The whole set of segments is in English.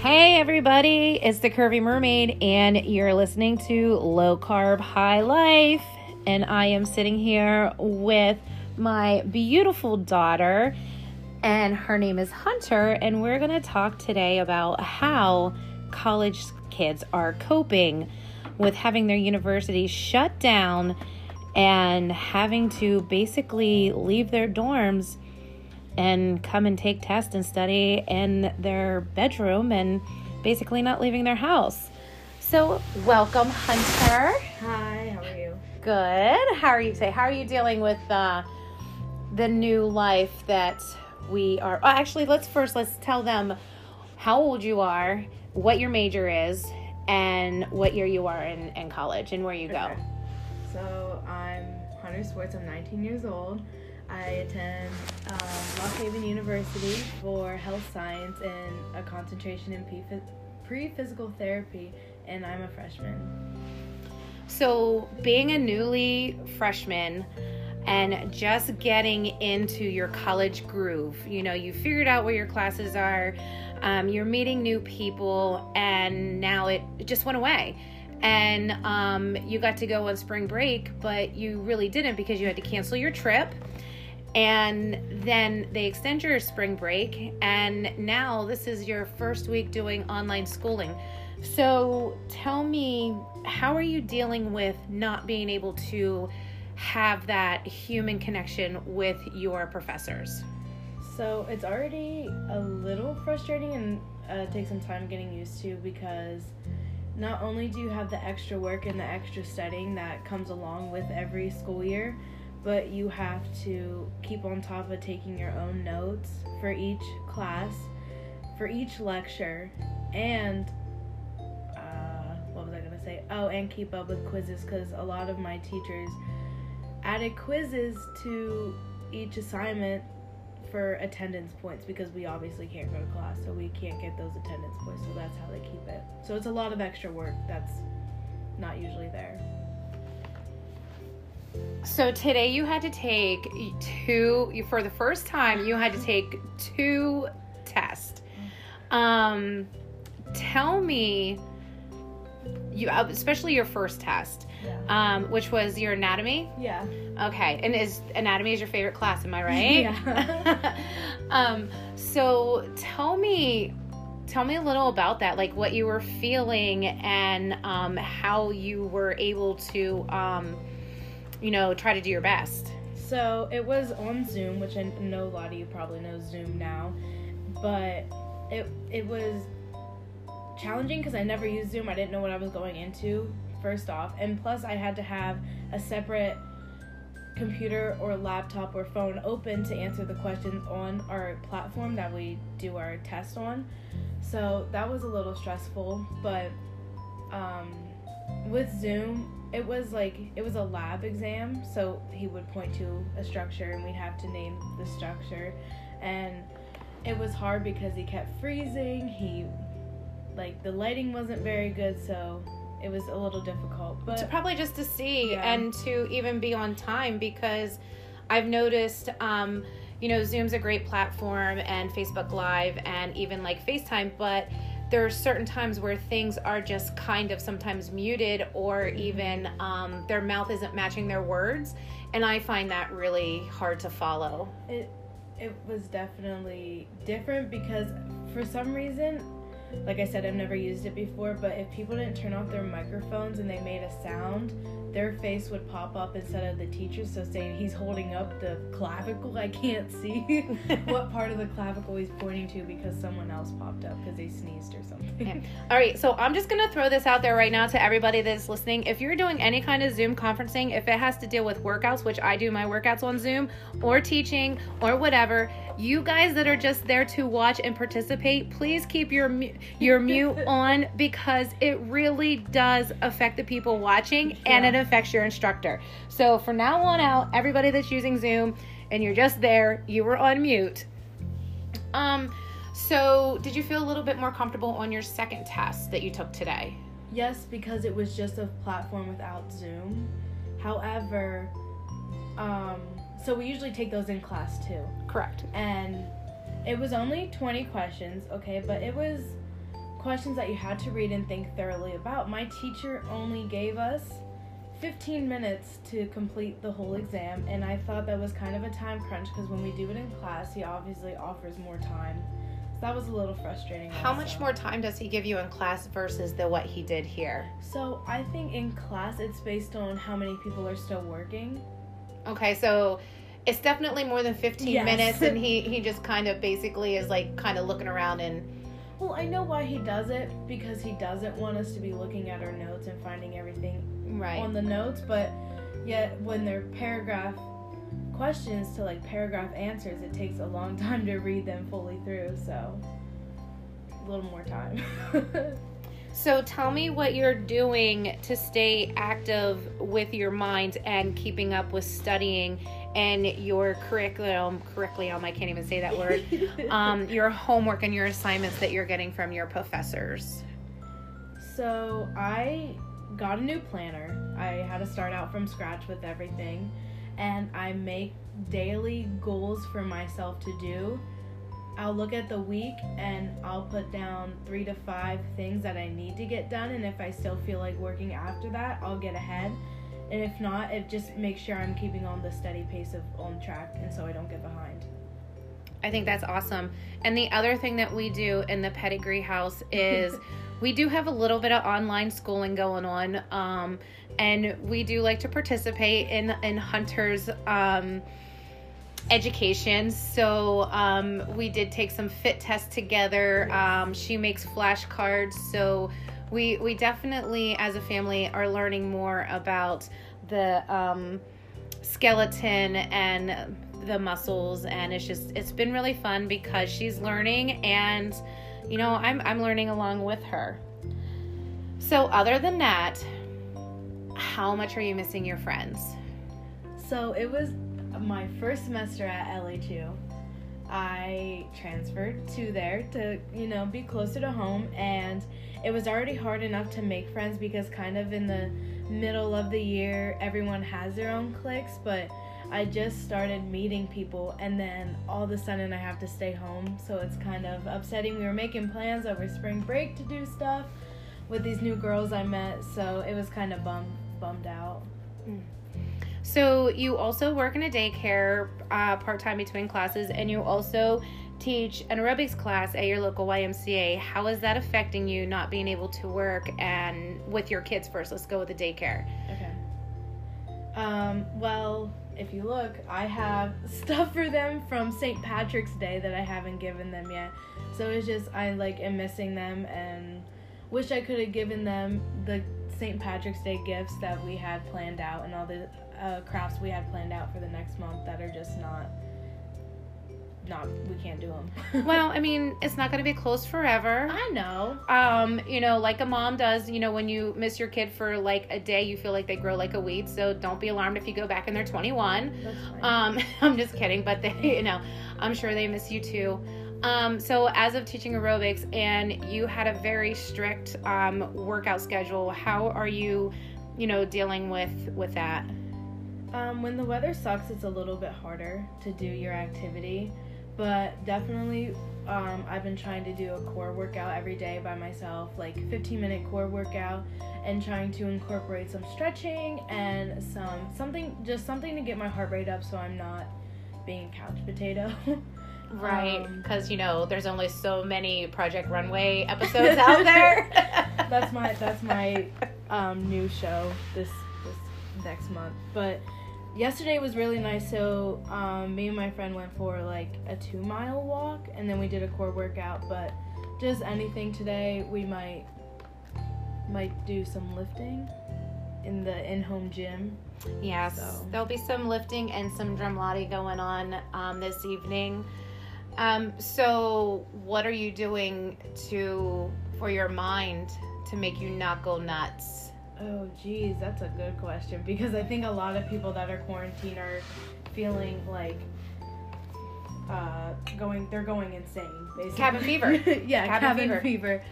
Hey everybody, it's the Curvy Mermaid, and you're listening to Low Carb High Life. And I am sitting here with my beautiful daughter, and her name is Hunter. And we're going to talk today about how college kids are coping with having their university shut down and having to basically leave their dorms and come and take tests and study in their bedroom and basically not leaving their house. So, welcome, Hunter. Hi, how are you? Good. How are you today? How are you dealing with uh, the new life that we are? Oh, actually, let's first let's tell them how old you are, what your major is, and what year you are in, in college and where you go. So I'm Hunter Swartz. I'm 19 years old. I attend um, Lock Haven University for health science and a concentration in pre physical therapy, and I'm a freshman. So, being a newly freshman and just getting into your college groove, you know, you figured out where your classes are, um, you're meeting new people, and now it, just went away. And um, you got to go on spring break, but you really didn't because you had to cancel your trip and then they extend your spring break. And now this is your first week doing online schooling. So tell me how are you dealing with not being able to have that human connection with your professors? So it's already a little frustrating and uh, takes some time getting used to because not only do you have the extra work and the extra studying that comes along with every school year but you have to keep on top of taking your own notes for each class, for each lecture, and uh, what was I gonna say? Oh, and keep up with quizzes because a lot of my teachers added quizzes to each assignment for attendance points because we obviously can't go to class, so we can't get those attendance points. So that's how they keep it. So it's a lot of extra work that's not usually there. So today you had to take two for the first time you had to take two tests. Um tell me you uh, especially your first test. Yeah. Um which was your anatomy? Yeah. Okay. And is anatomy is your favorite class, am I right? Yeah. um so tell me tell me a little about that like what you were feeling and um how you were able to um you know, try to do your best? So it was on Zoom, which I know a lot of you probably know Zoom now, but it it was challenging because I never used Zoom. I didn't know what I was going into first off, and plus I had to have a separate computer or laptop or phone open to answer the questions on our platform that we do our test on. So that was a little stressful, but um, with Zoom, it was like it was a lab exam so he would point to a structure and we'd have to name the structure and it was hard because he kept freezing he like the lighting wasn't very good so it was a little difficult but to probably just to see Yeah. and to even be on time because i've noticed um you know zoom's a great platform and facebook live and even like facetime but there are certain times where things are just kind of sometimes muted or even um, their mouth isn't matching their words and i find that really hard to follow. It it was definitely different because for some reason like I said, I've never used it before, but if people didn't turn off their microphones and they made a sound, their face would pop up instead of the teacher. So saying he's holding up the clavicle, I can't see what part of the clavicle he's pointing to because someone else popped up because they sneezed or something. Okay. All right, so I'm just gonna throw this out there right now to everybody that's listening. If you're doing any kind of Zoom conferencing, if it has to deal with workouts, which I do my workouts on Zoom, or teaching, or whatever, you guys that are just there to watch and participate, please keep your your mute on because it really does affect the people watching and it Affects your instructor. So from now on out, everybody that's using Zoom and you're just there, you were on mute. Um, so did you feel a little bit more comfortable on your second test that you took today? Yes, because it was just a platform without Zoom. However, um, so we usually take those in class too. Correct. and it was only 20 questions okay but it was questions that you had to read and think thoroughly about. My teacher only gave us 15 minutes to complete the whole exam, and I thought that was kind of a time crunch because when we do it in class, he obviously offers more time. So that was a little frustrating. How also. much more time does he give you in class versus the what he did here? So I think in class it's based on how many people are still working. Okay, so it's definitely more than 15 Yes. minutes and he he just kind of basically is like kind of looking around and Well, I know why he does it because he doesn't want us to be looking at our notes and finding everything right. on the notes, but yet when they're paragraph questions to like paragraph answers, it takes a long time to read them fully through, so a little more time. So tell me what you're doing to stay active with your mind and keeping up with studying and your curriculum curriculum I can't even say that word um, your homework and your assignments that you're getting from your professors. so I got a new planner. I had to start out from scratch with everything, and I make daily goals for myself to do. I'll look at the week and I'll put down three to five things that I need to get done, and if I still feel like working after that, I'll get ahead. And if not, it just makes sure I'm keeping on the steady pace of on track, and so I don't get behind. I think that's awesome. And the other thing that we do in the Peddigree house is we do have a little bit of online schooling going on. Um, and we do like to participate in in Hunter's um, education. So um, we did take some fit tests together. Um, she makes flashcards. So we we definitely as a family are learning more about the um, skeleton and the muscles and it's just it's been really fun because she's learning and you know I'm I'm learning along with her. So other than that, how much are you missing your friends? So it was my first semester at LHU. I transferred to there to, you know, be closer to home and it was already hard enough to make friends because kind of in the middle of the year everyone has their own cliques, but I just started meeting people and then all of a sudden I have to stay home, so it's kind of upsetting. We were making plans over spring break to do stuff with these new girls I met, so it was kind of bum bummed out. Mm. So you also work in a daycare uh, part time between classes, and you also teach an aerobics class at your local YMCA. How is that affecting you not being able to work and with your kids first? Let's go with the daycare. Okay. Um, well, if you look, I have stuff for them from St. Patrick's Day that I haven't given them yet. So it's just I like am missing them and wish I could have given them the St. Patrick's Day gifts that we had planned out and all the uh, crafts we had planned out for the next month that are just not not we can't do them. Well, I mean, it's not going to be closed forever. I know. um you know like a mom does you know when you miss your kid for like a day you feel like they grow like a weed so don't be alarmed if you go back and they're 21 That's fine. um i'm just kidding but they you know i'm sure they miss you too um so as of teaching aerobics and you had a very strict um workout schedule how are you you know dealing with with that Um, when the weather sucks, it's a little bit harder to do your activity, but definitely, um, I've been trying to do a core workout every day by myself, like 15 minute core workout, and trying to incorporate some stretching and some something, just something to get my heart rate up so I'm not being a couch potato. right Um, because you know there's only so many project runway episodes out there that's my that's my um, new show this this next month. But yesterday was really nice. So um, me and my friend went for like a two mile walk, and then we did a core workout. But just anything today, we might might do some lifting in the in home gym. Yes, So- there'll be some lifting and some drumlati going on um, this evening. Um, so, what are you doing to for your mind to make you not go nuts? Oh, geez, that's a good question because I think a lot of people that are quarantined are feeling like uh, going. They're going insane. Basically, Cabin fever. yeah, Cabin cabin, fever. fever.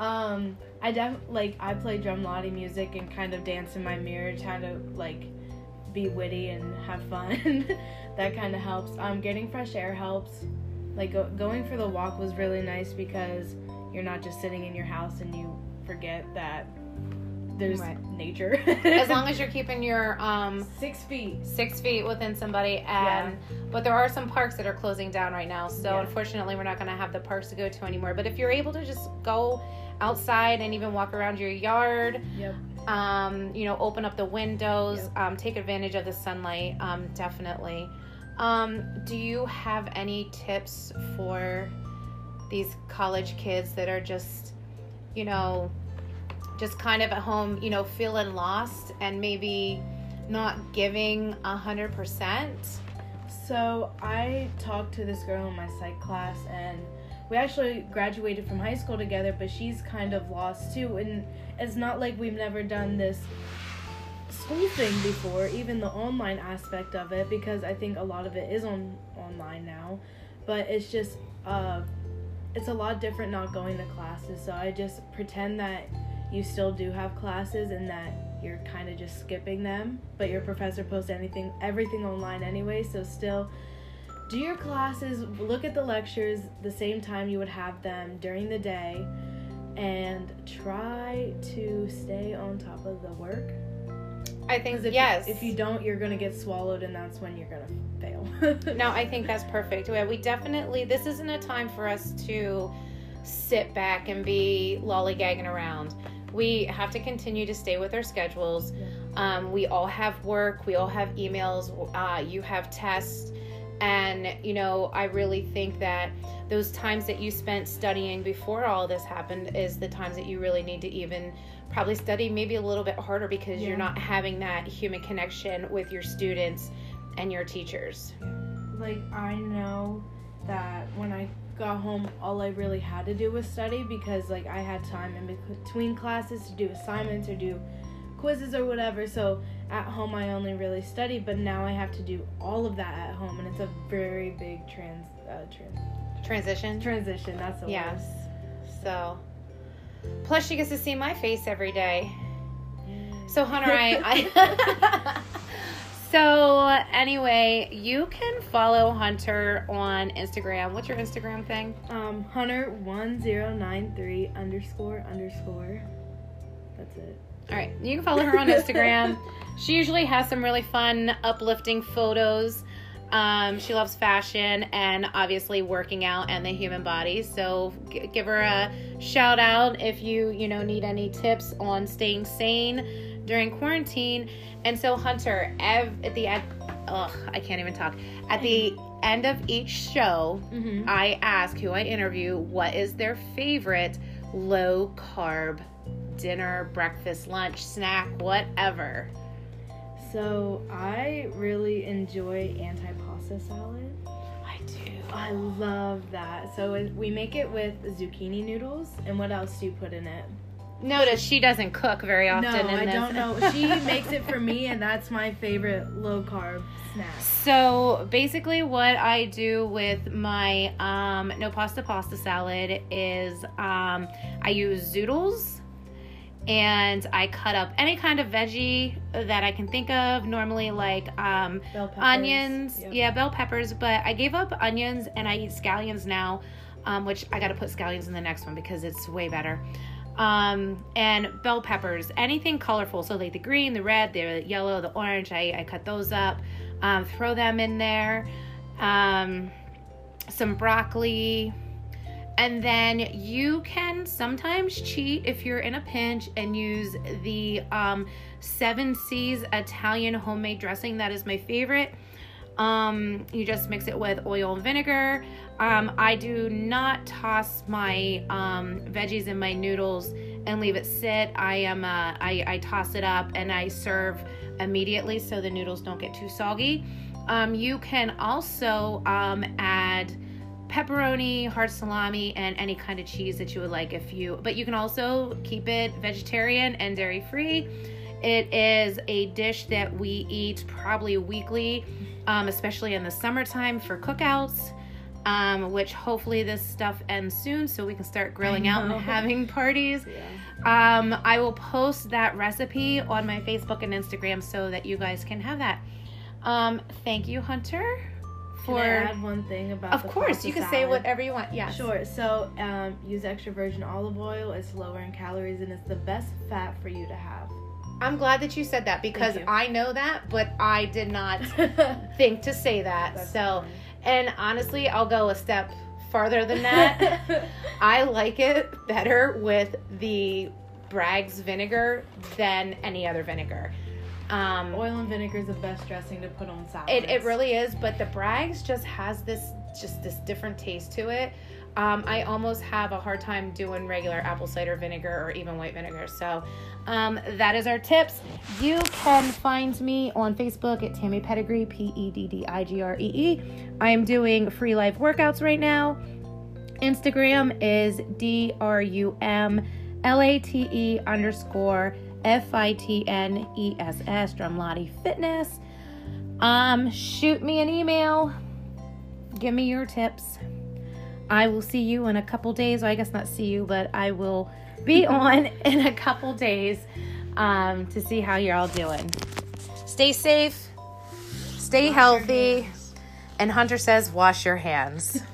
Um, I def like I play drumlati music and kind of dance in my mirror, trying to like be witty and have fun. that kind of helps. Um, getting fresh air helps. Like go- going for the walk was really nice because you're not just sitting in your house and you forget that there's Right. nature. as long as you're keeping your um six feet. six feet within somebody and but there are some parks that are closing down right now so Yeah. unfortunately we're not going to have the parks to go to anymore but if you're able to just go outside and even walk around your yard Yep. um, you know open up the windows um, take advantage of the sunlight um, definitely um, do you have any tips for these college kids that are just you know just kind of at home you know feeling lost and maybe not giving a hundred percent So I talked to this girl in my psych class, and we actually graduated from high school together. But she's kind of lost too, and it's not like we've never done this thing before, even the online aspect of it, because I think a lot of it is on online now. But it's just uh, it's a lot different not going to classes. So I just pretend that you still do have classes and that you're kind of just skipping them, but your professor posts anything everything online anyway, so still do your classes, look at the lectures the same time you would have them during the day and try to stay on top of the work. I think if yes if you don't, you're going to get swallowed and that's when you're going to fail. No, I think that's perfect. Yeah, we definitely this isn't a time for us to sit back and be lollygagging around. We have to continue to stay with our schedules. Yeah. Um, we all have work. We all have emails. Uh, you have tests, and you know I really think that those times that you spent studying before all this happened is the times that you really need to even probably study maybe a little bit harder because Yeah. you're not having that human connection with your students and your teachers. like I know that when I got home all I really had to do was study because like I had time in between classes to do assignments or do quizzes or whatever so at home I only really study, but now I have to do all of that at home and it's a very big trans uh, trans Transition. transition that's the Yes. word. So, plus she gets to see my face every day. So Hunter, I, I so anyway, you can follow Hunter on Instagram. What's your Instagram thing? um Hunter one zero nine three underscore underscore that's it All right, you can follow her on Instagram. she usually has some really fun, uplifting photos. Um, she loves fashion and obviously working out and the human body. So g- give her a shout out if you you know need any tips on staying sane during quarantine. And so Hunter, ev- at the end, ugh, I can't even talk. At the end of each show, mm-hmm. I ask who I interview what is their favorite low carb dinner, breakfast, lunch, snack, whatever. so I really enjoy anti-pasta salad I do. I love that. So we make it with zucchini noodles. And what else do you put in it? Notice she doesn't cook very often. no, I this. don't know. She makes it for me, and that's my favorite low carb snack. So basically, what I do with my um, no pasta pasta salad is um, I use zoodles and I cut up any kind of veggie that I can think of. Normally, like um, Bell onions, Yep. yeah, bell peppers. But I gave up onions and I eat scallions now, um, which I got to put scallions in the next one because it's way better. Um, and bell peppers, anything colorful. So like the green, the red, the yellow, the orange. I, I cut those up, um, throw them in there. Um, some broccoli. And then you can sometimes cheat if you're in a pinch and use the um, Seven Seas Italian homemade dressing. That is my favorite. Um, you just mix it with oil and vinegar. Um, I do not toss my um, veggies in my noodles and leave it sit. I am uh, I, toss it up and I serve immediately so the noodles don't get too soggy. Um, you can also um, add pepperoni, hard salami, and any kind of cheese that you would like if you but you can also keep it vegetarian and dairy free. It is a dish that we eat probably weekly, um, especially in the summertime for cookouts. Um, which hopefully this stuff ends soon so we can start grilling out and having parties. Yeah. Um, I will post that recipe on my Facebook and Instagram so that you guys can have that. Um, thank you, Hunter, Can. I add one thing about of course, you can say whatever you want. Yes. Sure. So um, use extra virgin olive oil. It's lower in calories and it's the best fat for you to have. I'm glad that you said that because. I know that, but I did not think to say that. That's so, and honestly, I'll go a step farther than that. I like it better with the Bragg's vinegar than any other vinegar. Um, Oil and vinegar is the best dressing to put on salads. it, it really is, but the Bragg's just has this just this different taste to it. Um, I almost have a hard time doing regular apple cider vinegar or even white vinegar. So um, that is our tips. You can find me on Facebook at Tammy Peddigree, P E D D I G R E E. I am doing free live workouts right now. Instagram is D R U M L A T E underscore F I T N E S S, Drumlottie Fitness. Um, shoot me an email. Give me your tips. I will see you in a couple days. Well, I guess not see you, but I will be on in a couple days um, to see how you're all doing. Stay safe, stay healthy, and Hunter says, wash your hands.